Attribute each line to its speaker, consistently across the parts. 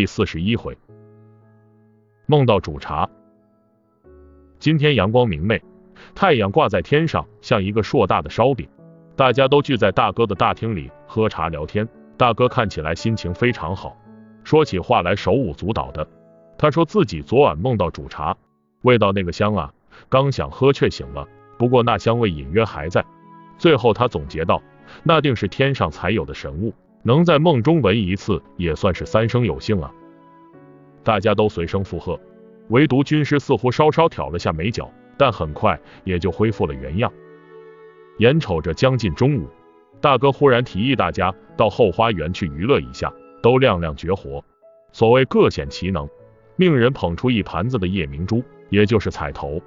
Speaker 1: 第四十一回，梦到煮茶。今天阳光明媚，太阳挂在天上，像一个硕大的烧饼。大家都聚在大哥的大厅里喝茶聊天。大哥看起来心情非常好，说起话来手舞足蹈的。他说自己昨晚梦到煮茶，味道那个香啊，刚想喝却醒了。不过那香味隐约还在。最后他总结道，那定是天上才有的神物。能在梦中闻一次，也算是三生有幸啊！大家都随声附和，唯独军师似乎稍稍挑了下眉角，但很快也就恢复了原样。眼瞅着将近中午，大哥忽然提议大家到后花园去娱乐一下，都亮亮绝活。所谓各显其能，命人捧出一盘子的夜明珠，也就是彩头。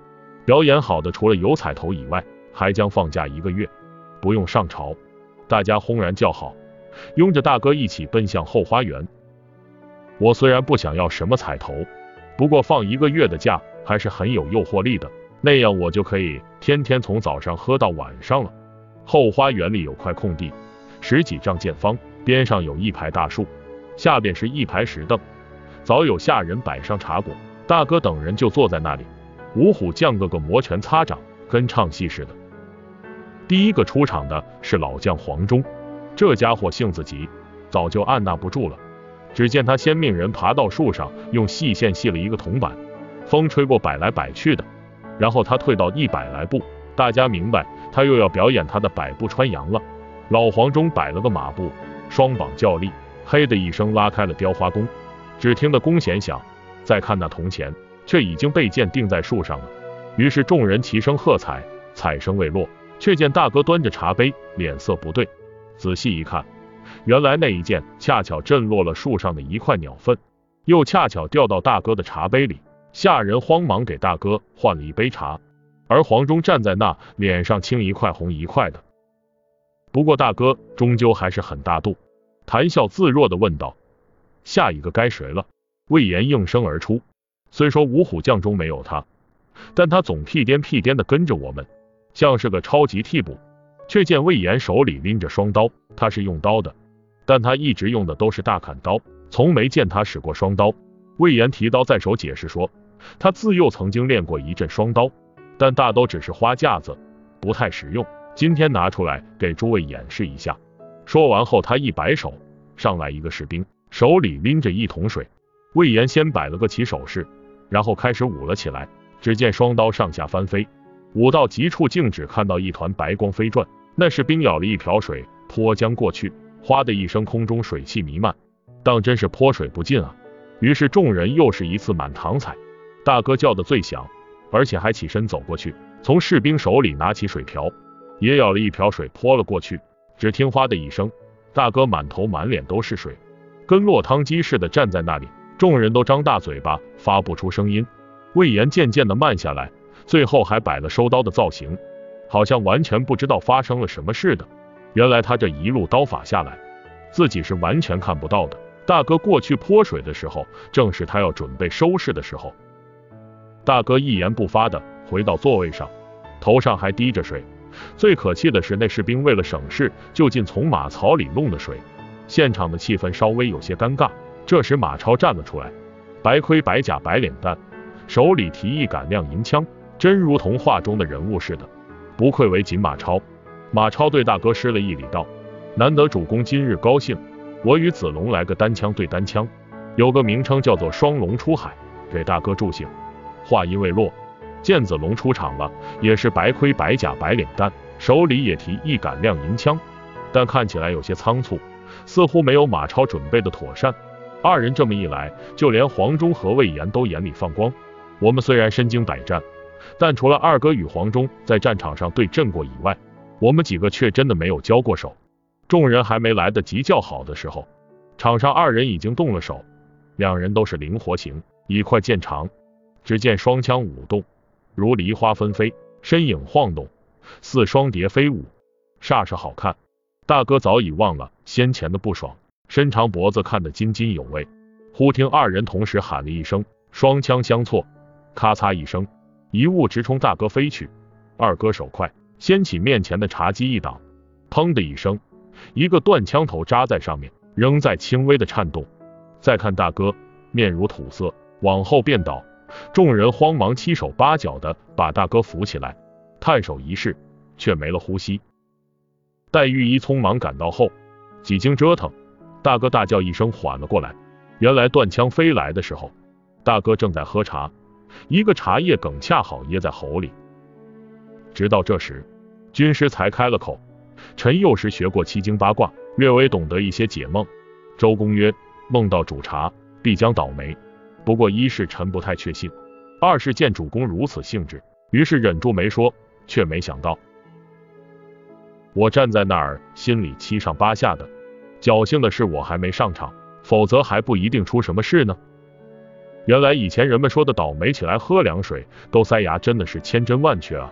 Speaker 1: 表演好的除了有彩头以外，还将放假一个月，不用上朝。大家轰然叫好。拥着大哥一起奔向后花园。我虽然不想要什么彩头，不过放一个月的假还是很有诱惑力的，那样我就可以天天从早上喝到晚上了。后花园里有块空地，十几丈见方，边上有一排大树，下边是一排石凳，早有下人摆上茶果，大哥等人就坐在那里。五虎将个个摩拳擦掌，跟唱戏似的。第一个出场的是老将黄忠。这家伙性子急，早就按捺不住了。只见他先命人爬到树上，用细线系了一个铜板，风吹过摆来摆去的。然后他退到一百来步，大家明白他又要表演他的百步穿杨了。老黄忠摆了个马步，双膀较力，嘿的一声拉开了雕花弓。只听得弓弦响，再看那铜钱，却已经被箭钉在树上了。于是众人齐声喝彩，彩声未落，却见大哥端着茶杯，脸色不对。仔细一看，原来那一箭恰巧震落了树上的一块鸟粪，又恰巧掉到大哥的茶杯里。下人慌忙给大哥换了一杯茶，而黄忠站在那，脸上青一块红一块的。不过大哥终究还是很大度，谈笑自若的问道：“下一个该谁了？”魏延应声而出。虽说五虎将中没有他，但他总屁颠屁颠的跟着我们，像是个超级替补。却见魏延手里拎着双刀，他是用刀的，但他一直用的都是大砍刀，从没见他使过双刀。魏延提刀在手，解释说，他自幼曾经练过一阵双刀，但大都只是花架子，不太实用。今天拿出来给诸位演示一下。说完后，他一摆手，上来一个士兵，手里拎着一桶水。魏延先摆了个起手势，然后开始舞了起来。只见双刀上下翻飞。舞到极处，竟只看到一团白光飞转。那士兵舀了一瓢水泼将过去，哗的一声，空中水汽弥漫，当真是泼水不进啊！于是众人又是一次满堂彩。大哥叫的最响，而且还起身走过去，从士兵手里拿起水瓢，也舀了一瓢水泼了过去。只听哗的一声，大哥满头满脸都是水，跟落汤鸡似的站在那里。众人都张大嘴巴，发不出声音。魏延渐渐的慢下来。最后还摆了收刀的造型，好像完全不知道发生了什么似的。原来他这一路刀法下来，自己是完全看不到的。大哥过去泼水的时候，正是他要准备收拾的时候。大哥一言不发的回到座位上，头上还滴着水。最可气的是，那士兵为了省事，就近从马槽里弄的水，现场的气氛稍微有些尴尬。这时马超站了出来，白盔白甲白脸蛋，手里提一杆亮银枪。真如同画中的人物似的，不愧为锦马超。马超对大哥施了一礼，道：“难得主公今日高兴，我与子龙来个单枪对单枪，有个名称叫做双龙出海，给大哥助兴。”话音未落，见子龙出场了，也是白盔白甲白脸蛋，手里也提一杆亮银枪，但看起来有些仓促，似乎没有马超准备的妥善。二人这么一来，就连黄忠和魏延都眼里放光。我们虽然身经百战。但除了二哥与黄忠在战场上对阵过以外，我们几个却真的没有交过手。众人还没来得及叫好的时候，场上二人已经动了手。两人都是灵活型，以快见长。只见双枪舞动，如梨花纷飞，身影晃动，似双蝶飞舞，煞是好看。大哥早已忘了先前的不爽，伸长脖子看得津津有味。忽听二人同时喊了一声，双枪相错，咔嚓一声。一物直冲大哥飞去，二哥手快，掀起面前的茶几一挡，砰的一声，一个断枪头扎在上面，仍在轻微的颤动。再看大哥面如土色，往后便倒。众人慌忙七手八脚的把大哥扶起来，探手一试，却没了呼吸。待御医匆忙赶到后，几经折腾，大哥大叫一声缓了过来。原来断枪飞来的时候，大哥正在喝茶，一个茶叶梗恰好噎在喉里。直到这时，军师才开了口：“臣幼时学过七经八卦，略微懂得一些解梦。周公曰：梦到煮茶，必将倒霉。不过一是臣不太确信，二是见主公如此兴致，于是忍住没说。却没想到，我站在那儿，心里七上八下的。侥幸的是我还没上场，否则还不一定出什么事呢。原来以前人们说的倒霉起来喝凉水都塞牙，真的是千真万确啊！